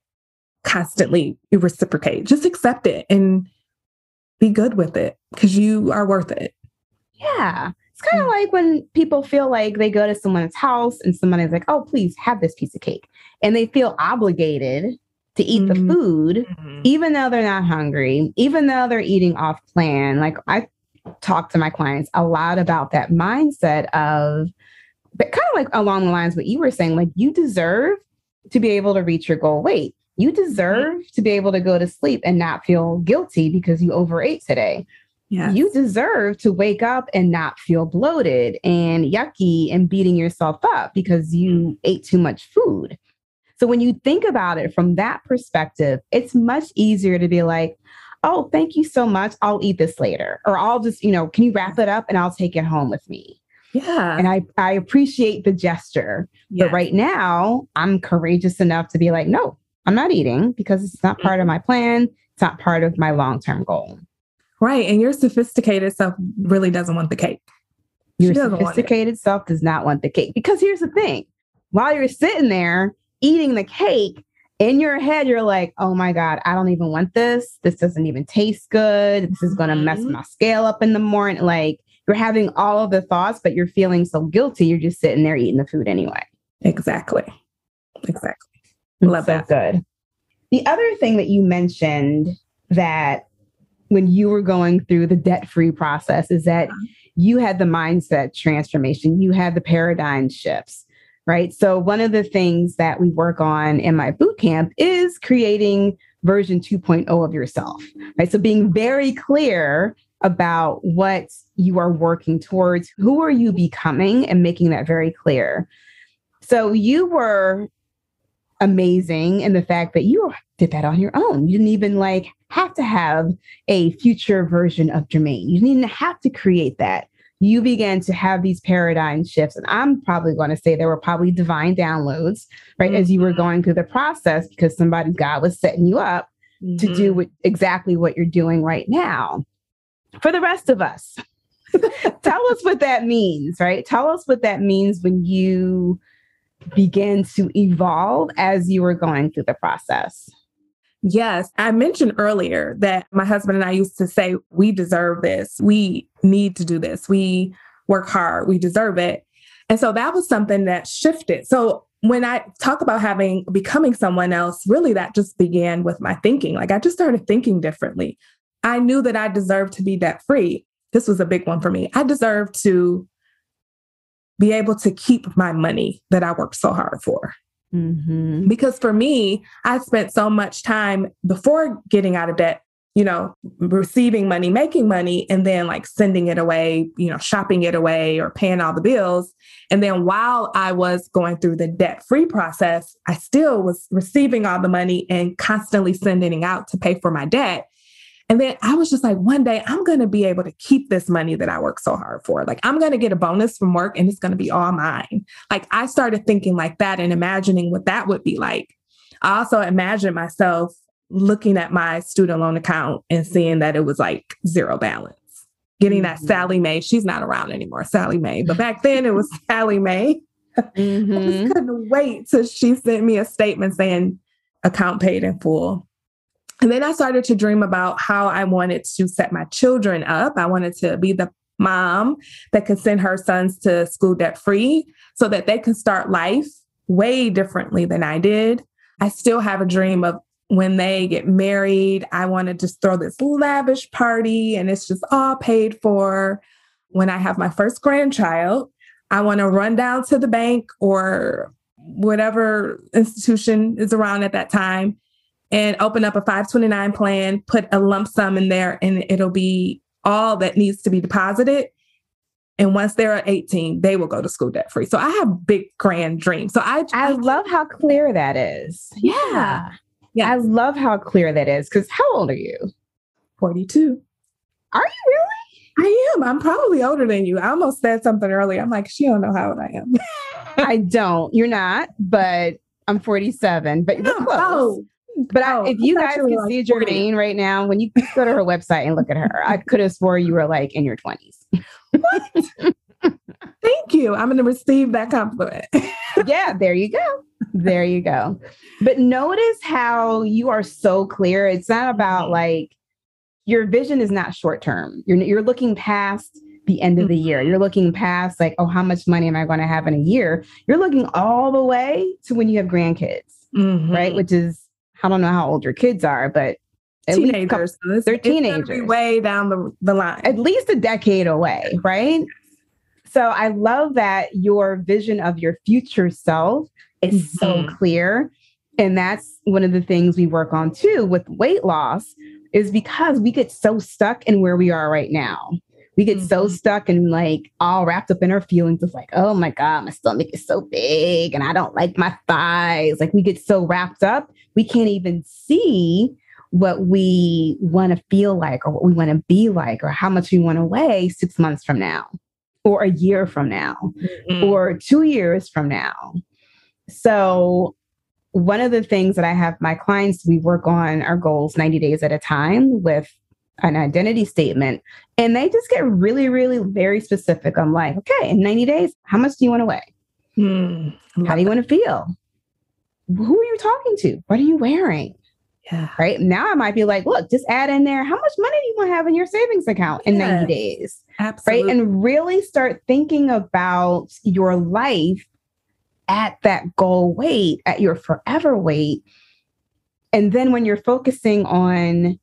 constantly reciprocate. Just accept it and be good with it because you are worth it. Yeah. It's kind of like when people feel like they go to someone's house and somebody's like, oh, please have this piece of cake. And they feel obligated to eat mm-hmm. the food, mm-hmm. even though they're not hungry, even though they're eating off plan. Like I talk to my clients a lot about that mindset of, but kind of like along the lines what you were saying, like you deserve to be able to reach your goal weight. You deserve mm-hmm. to be able to go to sleep and not feel guilty because you overate today. Yes. You deserve to wake up and not feel bloated and yucky and beating yourself up because you mm. ate too much food. So when you think about it from that perspective, it's much easier to be like, oh, thank you so much. I'll eat this later. Or I'll just, you know, can you wrap it up and I'll take it home with me? Yeah. And I, I appreciate the gesture. Yes. But right now, I'm courageous enough to be like, no, I'm not eating because it's not part of mm-hmm. my plan. It's not part of my long term goal. Right. And your sophisticated self really doesn't want the cake. Your sophisticated self does not want the cake. Because here's the thing while you're sitting there eating the cake, in your head, you're like, oh my God, I don't even want this. This doesn't even taste good. This is going to mess mm-hmm. my scale up in the morning. Like you're having all of the thoughts, but you're feeling so guilty. You're just sitting there eating the food anyway. Exactly. Exactly. Love so that. Good. The other thing that you mentioned that when you were going through the debt free process is that uh-huh. you had the mindset transformation, you had the paradigm shifts, right? So, one of the things that we work on in my boot camp is creating version 2.0 of yourself, right? So, being very clear about what you are working towards, who are you becoming, and making that very clear. So, you were amazing in the fact that you did that on your own. You didn't even like have to have a future version of Germaine. You didn't have to create that. You began to have these paradigm shifts. And I'm probably going to say there were probably divine downloads, right? Mm-hmm. As you were mm-hmm. going through the process because somebody, God was setting you up mm-hmm. to do mm-hmm. what, exactly what you're doing right now. For the rest of us, tell us what that means, right? Tell us what that means when you begin to evolve as you were going through the process. Yes, I mentioned earlier that my husband and I used to say, we deserve this. We need to do this. We work hard. We deserve it. And so that was something that shifted. So when I talk about having becoming someone else, really that just began with my thinking. Like I just started thinking differently. I knew that I deserved to be debt free. This was a big one for me. I deserved to be able to keep my money that I worked so hard for. Mm-hmm. Because for me, I spent so much time before getting out of debt, you know, receiving money, making money, and then like sending it away, you know, shopping it away or paying all the bills. And then while I was going through the debt free process, I still was receiving all the money and constantly sending it out to pay for my debt. And then I was just like, one day I'm going to be able to keep this money that I work so hard for. Like, I'm going to get a bonus from work and it's going to be all mine. Like, I started thinking like that and imagining what that would be like. I also imagined myself looking at my student loan account and seeing that it was like zero balance. Getting mm-hmm. that Sallie Mae, she's not around anymore, Sallie Mae, but back then it was Sallie Mae. Mm-hmm. I just mm-hmm. couldn't wait till she sent me a statement saying account paid in full. And then I started to dream about how I wanted to set my children up. I wanted to be the mom that could send her sons to school debt free so that they can start life way differently than I did. I still have a dream of when they get married, I want to just throw this lavish party and it's just all paid for. When I have my first grandchild, I want to run down to the bank or whatever institution is around at that time and open up a 529 plan, put a lump sum in there, and it'll be all that needs to be deposited. And once they're 18, they will go to school debt free. So I have big grand dreams. So I I love how clear that is. Yeah. Yeah. I love how clear that is. Cause how old are you? 42. Are you really? I am. I'm probably older than you. I almost said something earlier. I'm like, she don't know how old I am. I don't. You're not, but I'm 47. But you're oh, close. Oh, but oh, I, if you guys can like see Germaine right now, when you go to her website and look at her, I could have swore you were like in your 20s. What? Thank you. I'm going to receive that compliment. yeah, there you go. There you go. But notice how you are so clear. It's not about mm-hmm. like your vision is not short term. You're you're looking past the end of the year. Mm-hmm. You're looking past like, oh, how much money am I going to have in a year? You're looking all the way to when you have grandkids, mm-hmm. right? Which is I don't know how old your kids are, but at teenagers. Least they're teenagers. way down the, the line. At least a decade away, right? So I love that your vision of your future self is mm-hmm. so clear. And that's one of the things we work on too with weight loss is because we get so stuck in where we are right now. We get mm-hmm. so stuck and like all wrapped up in our feelings of like, oh my God, my stomach is so big and I don't like my thighs. Like we get so wrapped up, we can't even see what we want to feel like or what we want to be like or how much we want to weigh six months from now or a year from now mm-hmm. or two years from now. So one of the things that I have my clients, we work on our goals 90 days at a time with an identity statement and they just get really really very specific i'm like okay in 90 days how much do you want to weigh? Mm, how do you want to feel? Who are you talking to? What are you wearing? Yeah. Right? Now i might be like look just add in there how much money do you want to have in your savings account in yes, 90 days? Absolutely. right and really start thinking about your life at that goal weight at your forever weight and then when you're focusing on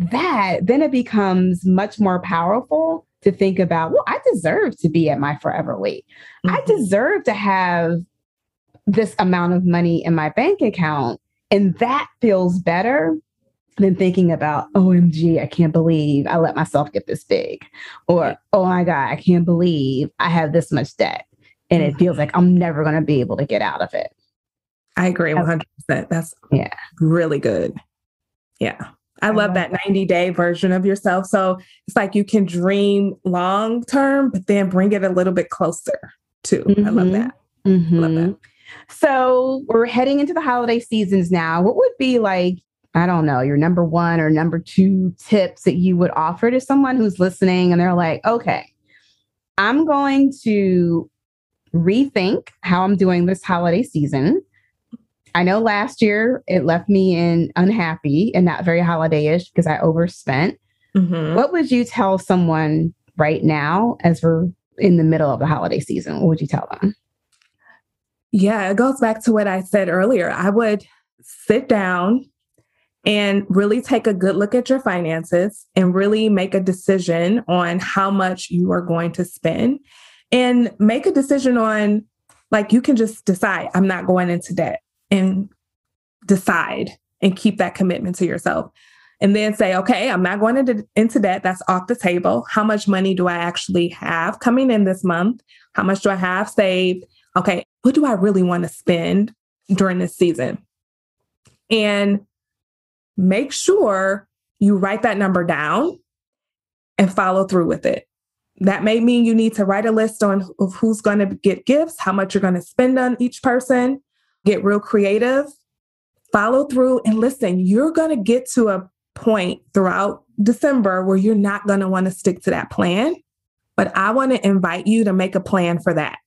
that, then it becomes much more powerful to think about, well, I deserve to be at my forever weight. Mm-hmm. I deserve to have this amount of money in my bank account. And that feels better than thinking about, OMG, I can't believe I let myself get this big. Or, oh my God, I can't believe I have this much debt. And it feels mm-hmm. like I'm never going to be able to get out of it. I agree 100%. That's yeah, really good. Yeah. I love that 90 day version of yourself. So it's like you can dream long term, but then bring it a little bit closer too. Mm-hmm. I love that. Mm-hmm. Love that. So we're heading into the holiday seasons now. What would be like, I don't know, your number one or number two tips that you would offer to someone who's listening and they're like, okay, I'm going to rethink how I'm doing this holiday season. I know last year it left me in unhappy and not very holiday-ish because I overspent. Mm-hmm. What would you tell someone right now as we're in the middle of the holiday season? What would you tell them? Yeah, it goes back to what I said earlier. I would sit down and really take a good look at your finances and really make a decision on how much you are going to spend and make a decision on Like you can just decide, I'm not going into debt and decide and keep that commitment to yourself. And then say, okay, I'm not going into, into debt. That's off the table. How much money do I actually have coming in this month? How much do I have saved? Okay, what do I really want to spend during this season? And make sure you write that number down and follow through with it. That may mean you need to write a list on who's going to get gifts, how much you're going to spend on each person, get real creative, follow through and listen. You're going to get to a point throughout December where you're not going to want to stick to that plan. But I want to invite you to make a plan for that.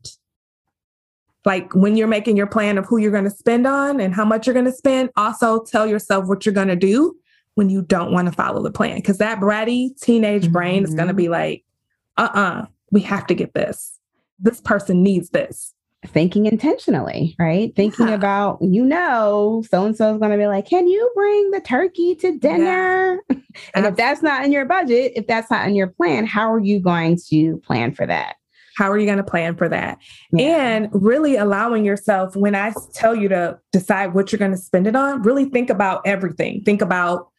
Like when you're making your plan of who you're going to spend on and how much you're going to spend, also tell yourself what you're going to do when you don't want to follow the plan. Because that bratty teenage brain mm-hmm. is going to be like, uh uh-uh, uh, we have to get this. This person needs this. Thinking intentionally, right? Thinking yeah. about, you know, so and so is going to be like, can you bring the turkey to dinner? Yeah. and if that's not in your budget, if that's not in your plan, how are you going to plan for that? How are you going to plan for that? Yeah. And really allowing yourself, when I tell you to decide what you're going to spend it on, really think about everything. Think about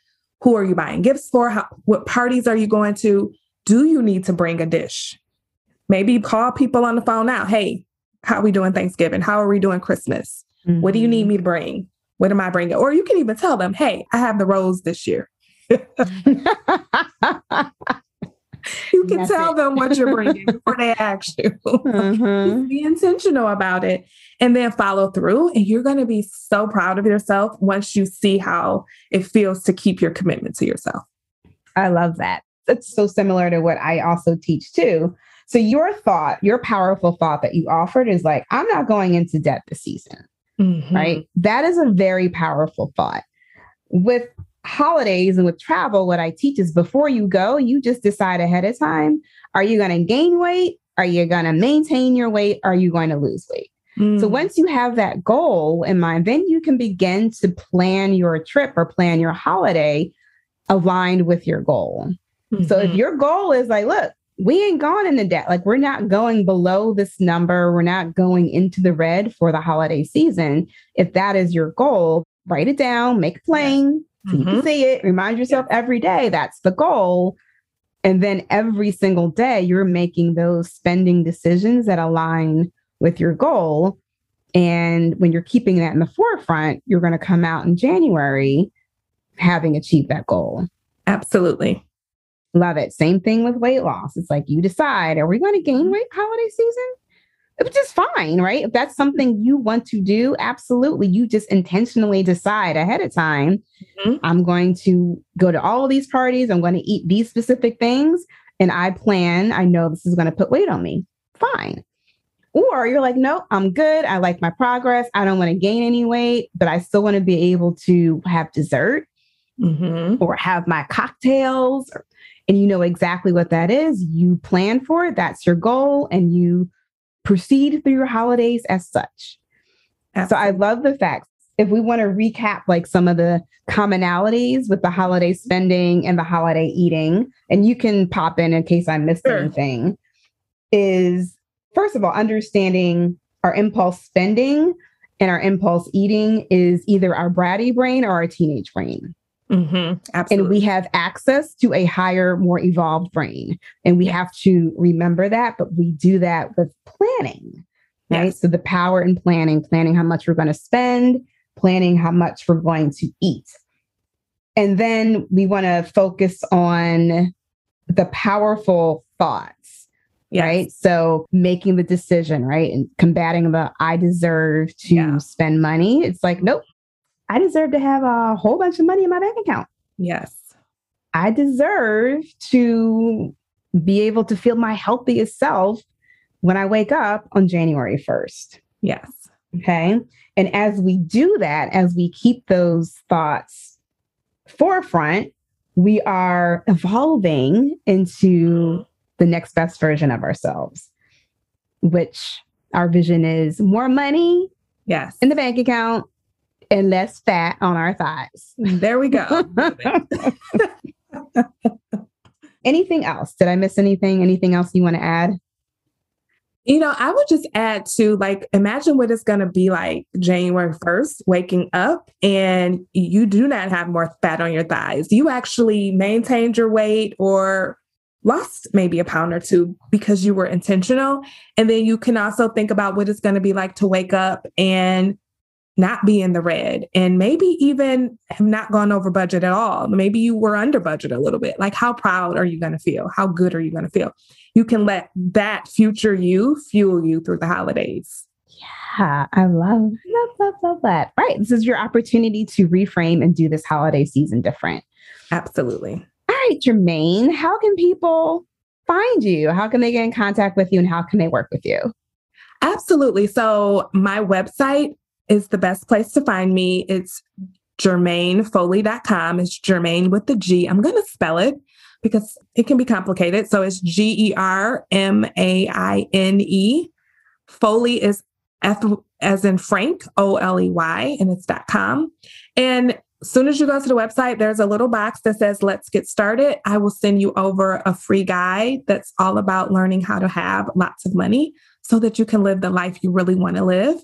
who are you buying gifts for? How, what parties are you going to? Do you need to bring a dish? Maybe call people on the phone now. Hey, how are we doing Thanksgiving? How are we doing Christmas? Mm-hmm. What do you need mm-hmm. me to bring? What am I bringing? Or you can even tell them, hey, I have the rose this year. you can That's tell it. them what you're bringing before they ask you. Mm-hmm. be intentional about it and then follow through. And you're going to be so proud of yourself once you see how it feels to keep your commitment to yourself. I love that. It's so similar to what I also teach too. So, your thought, your powerful thought that you offered is like, I'm not going into debt this season, mm-hmm. right? That is a very powerful thought. With holidays and with travel, what I teach is before you go, you just decide ahead of time are you going to gain weight? Are you going to maintain your weight? Are you going to lose weight? Mm. So once you have that goal in mind, then you can begin to plan your trip or plan your holiday aligned with your goal. Mm-hmm. So if mm-hmm. your goal is like, look, we ain't going the debt, like we're not going below this number, we're not going into the red for the holiday season. If that is your goal, write it down, make it plain, so you can mm-hmm. see it, remind yourself yeah. every day that's the goal. And then every single day, you're making those spending decisions that align with your goal. And when you're keeping that in the forefront, you're going to come out in January having achieved that goal. Absolutely. Love it. Same thing with weight loss. It's like you decide, are we going to gain mm-hmm. weight holiday season? which is fine, right? If that's something you want to do, absolutely. You just intentionally decide ahead of time, mm-hmm. I'm going to go to all of these parties, I'm going to eat these specific things, and I plan, I know this is going to put weight on me. Fine. Or you're like, no, I'm good. I like my progress. I don't want to gain any weight, but I still want to be able to have dessert mm-hmm. or have my cocktails. Or, and you know exactly what that is. You plan for it. That's your goal. And you proceed through your holidays as such. Absolutely. So I love the facts. If we want to recap like some of the commonalities with the holiday spending and the holiday eating, and you can pop in in case I missed sure. anything, is first of all, understanding our impulse spending and our impulse eating is either our bratty brain or our teenage brain. Mm-hmm, and we have access to a higher, more evolved brain. And we have to remember that, but we do that with planning, right? Yes. So the power in planning, planning how much we're going to spend, planning how much we're going to eat. And then we want to focus on the powerful thoughts, yes. right? So making the decision, right? And combating the I deserve to yeah. spend money. It's like, nope, I deserve to have a whole bunch of money in my bank account. Yes. I deserve to be able to feel my healthiest self when I wake up on January 1st. Yes. Okay. And as we do that, as we keep those thoughts forefront, we are evolving into the next best version of ourselves, which our vision is more money yes in the bank account and less fat on our thighs. There we go. anything else? Did I miss anything? Anything else you want to add? You know, I would just add to like, imagine what it's going to be like January 1st, waking up and you do not have more fat on your thighs. You actually maintained your weight or lost maybe a pound or two because you were intentional. And then you can also think about what it's going to be like to wake up and not be in the red and maybe even have not gone over budget at all. Maybe you were under budget a little bit. Like, how proud are you going to feel? How good are you going to feel? You can let that future you fuel you through the holidays. Yeah, I love, love, love, love that. Right. This is your opportunity to reframe and do this holiday season different. Absolutely. All right, Germaine, how can people find you? How can they get in contact with you and how can they work with you? Absolutely. So, my website is the best place to find me. It's germainefoley.com. It's Germaine with the G. I'm going to spell it because it can be complicated. So it's G E R M A I N E. Foley is F as in Frank, O L E Y, and it's .com. And as soon as you go to the website, there's a little box that says, Let's get started. I will send you over a free guide that's all about learning how to have lots of money so that you can live the life you really want to live.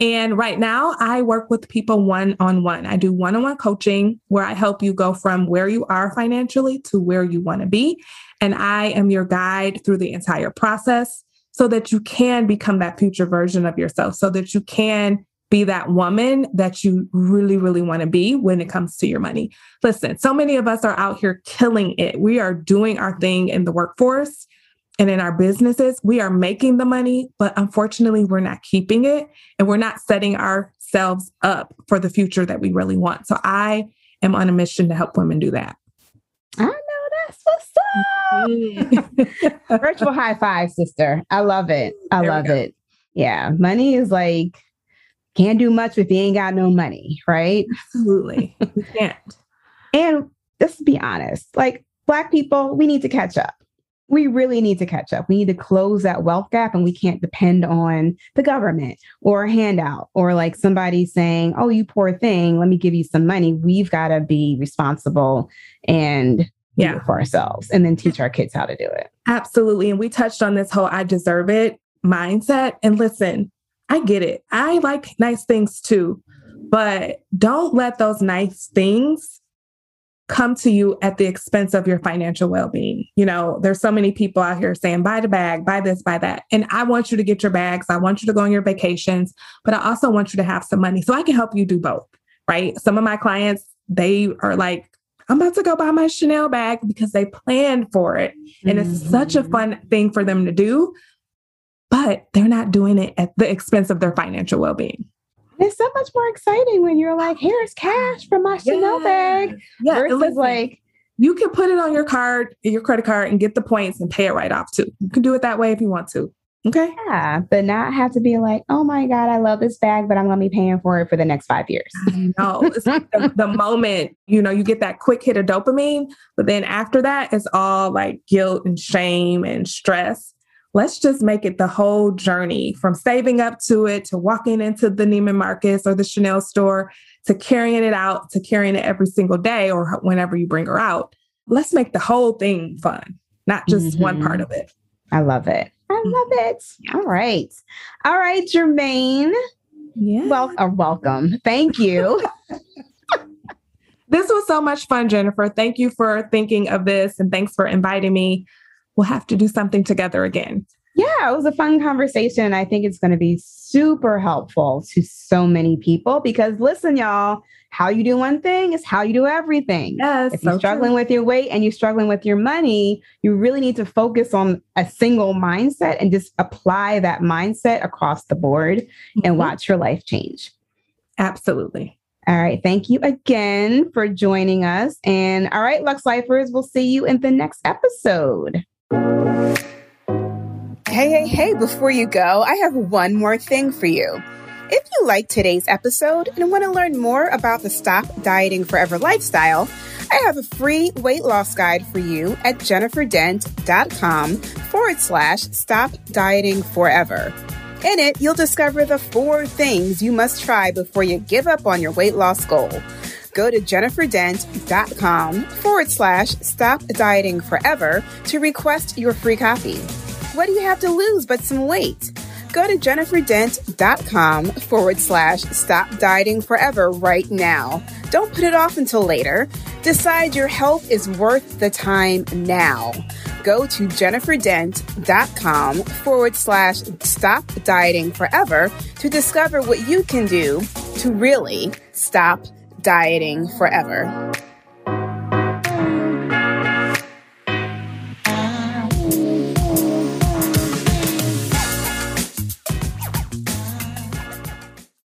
And right now, I work with people one on one. I do one on one coaching where I help you go from where you are financially to where you want to be. And I am your guide through the entire process so that you can become that future version of yourself, so that you can be that woman that you really, really want to be when it comes to your money. Listen, so many of us are out here killing it. We are doing our thing in the workforce and in our businesses, we are making the money, but unfortunately, we're not keeping it and we're not setting ourselves up for the future that we really want. So I am on a mission to help women do that. I know that's what's up. Virtual high five, sister. I love it. I there love it. Yeah. Money is like, can't do much if you ain't got no money, right? Absolutely. we can't. And let's be honest, like Black people, we need to catch up we really need to catch up. We need to close that wealth gap and we can't depend on the government or a handout or like somebody saying, Oh, you poor thing, let me give you some money. We've got to be responsible and yeah. for ourselves and then teach our kids how to do it. Absolutely. And we touched on this whole I deserve it mindset. And listen, I get it. I like nice things too, but don't let those nice things come to you at the expense of your financial well-being. You know, there's so many people out here saying buy the bag, buy this, buy that. And I want you to get your bags. I want you to go on your vacations, but I also want you to have some money so I can help you do both, right? Some of my clients, they are like I'm about to go buy my Chanel bag because they planned for it. And mm-hmm. it's such a mm-hmm. fun thing for them to do, but they're not doing it at the expense of their financial well being. It's so much more exciting when you're like, here's cash from my Chanel bag. Yeah. Versus like, you can put it on your card, your credit card, and get the points and pay it right off too. You can do it that way if you want to. Okay. Yeah, but not have to be like, oh my God, I love this bag, but I'm going to be paying for it for the next five years. No, it's like the, the, moment, you know, you get that quick hit of dopamine, but then after that, it's all like guilt and shame and stress let's just make it the whole journey from saving up to it to walking into the Neiman Marcus or the Chanel store to carrying it out to carrying it every single day or whenever you bring her out. Let's make the whole thing fun, not just mm-hmm. one part of it. I love it. I mm-hmm. love it. All right. All right, Germaine. Yeah. Well, uh, welcome. Thank you. this was so much fun, Jennifer. Thank you for thinking of this and thanks for inviting me we'll have to do something together again. Yeah, it was a fun conversation. I think it's going to be super helpful to so many people because listen, y'all, how you do one thing is how you do everything. Yes. If you're so struggling true. with your weight and you're struggling with your money, you really need to focus on a single mindset and just apply that mindset across the board mm-hmm. and watch your life change. Absolutely. All right. Thank you again for joining us. And all right, Lux Lifers, we'll see you in the next episode. Hey, hey, hey, before you go, I have one more thing for you. If you like today's episode and want to learn more about the Stop Dieting Forever lifestyle, I have a free weight loss guide for you at jenniferdent.com forward slash stop dieting forever. In it, you'll discover the four things you must try before you give up on your weight loss goal. Go to jenniferdent.com forward slash stop dieting forever to request your free copy. What do you have to lose but some weight? Go to jenniferdent.com forward slash stop dieting forever right now. Don't put it off until later. Decide your health is worth the time now. Go to jenniferdent.com forward slash stop dieting forever to discover what you can do to really stop dieting forever.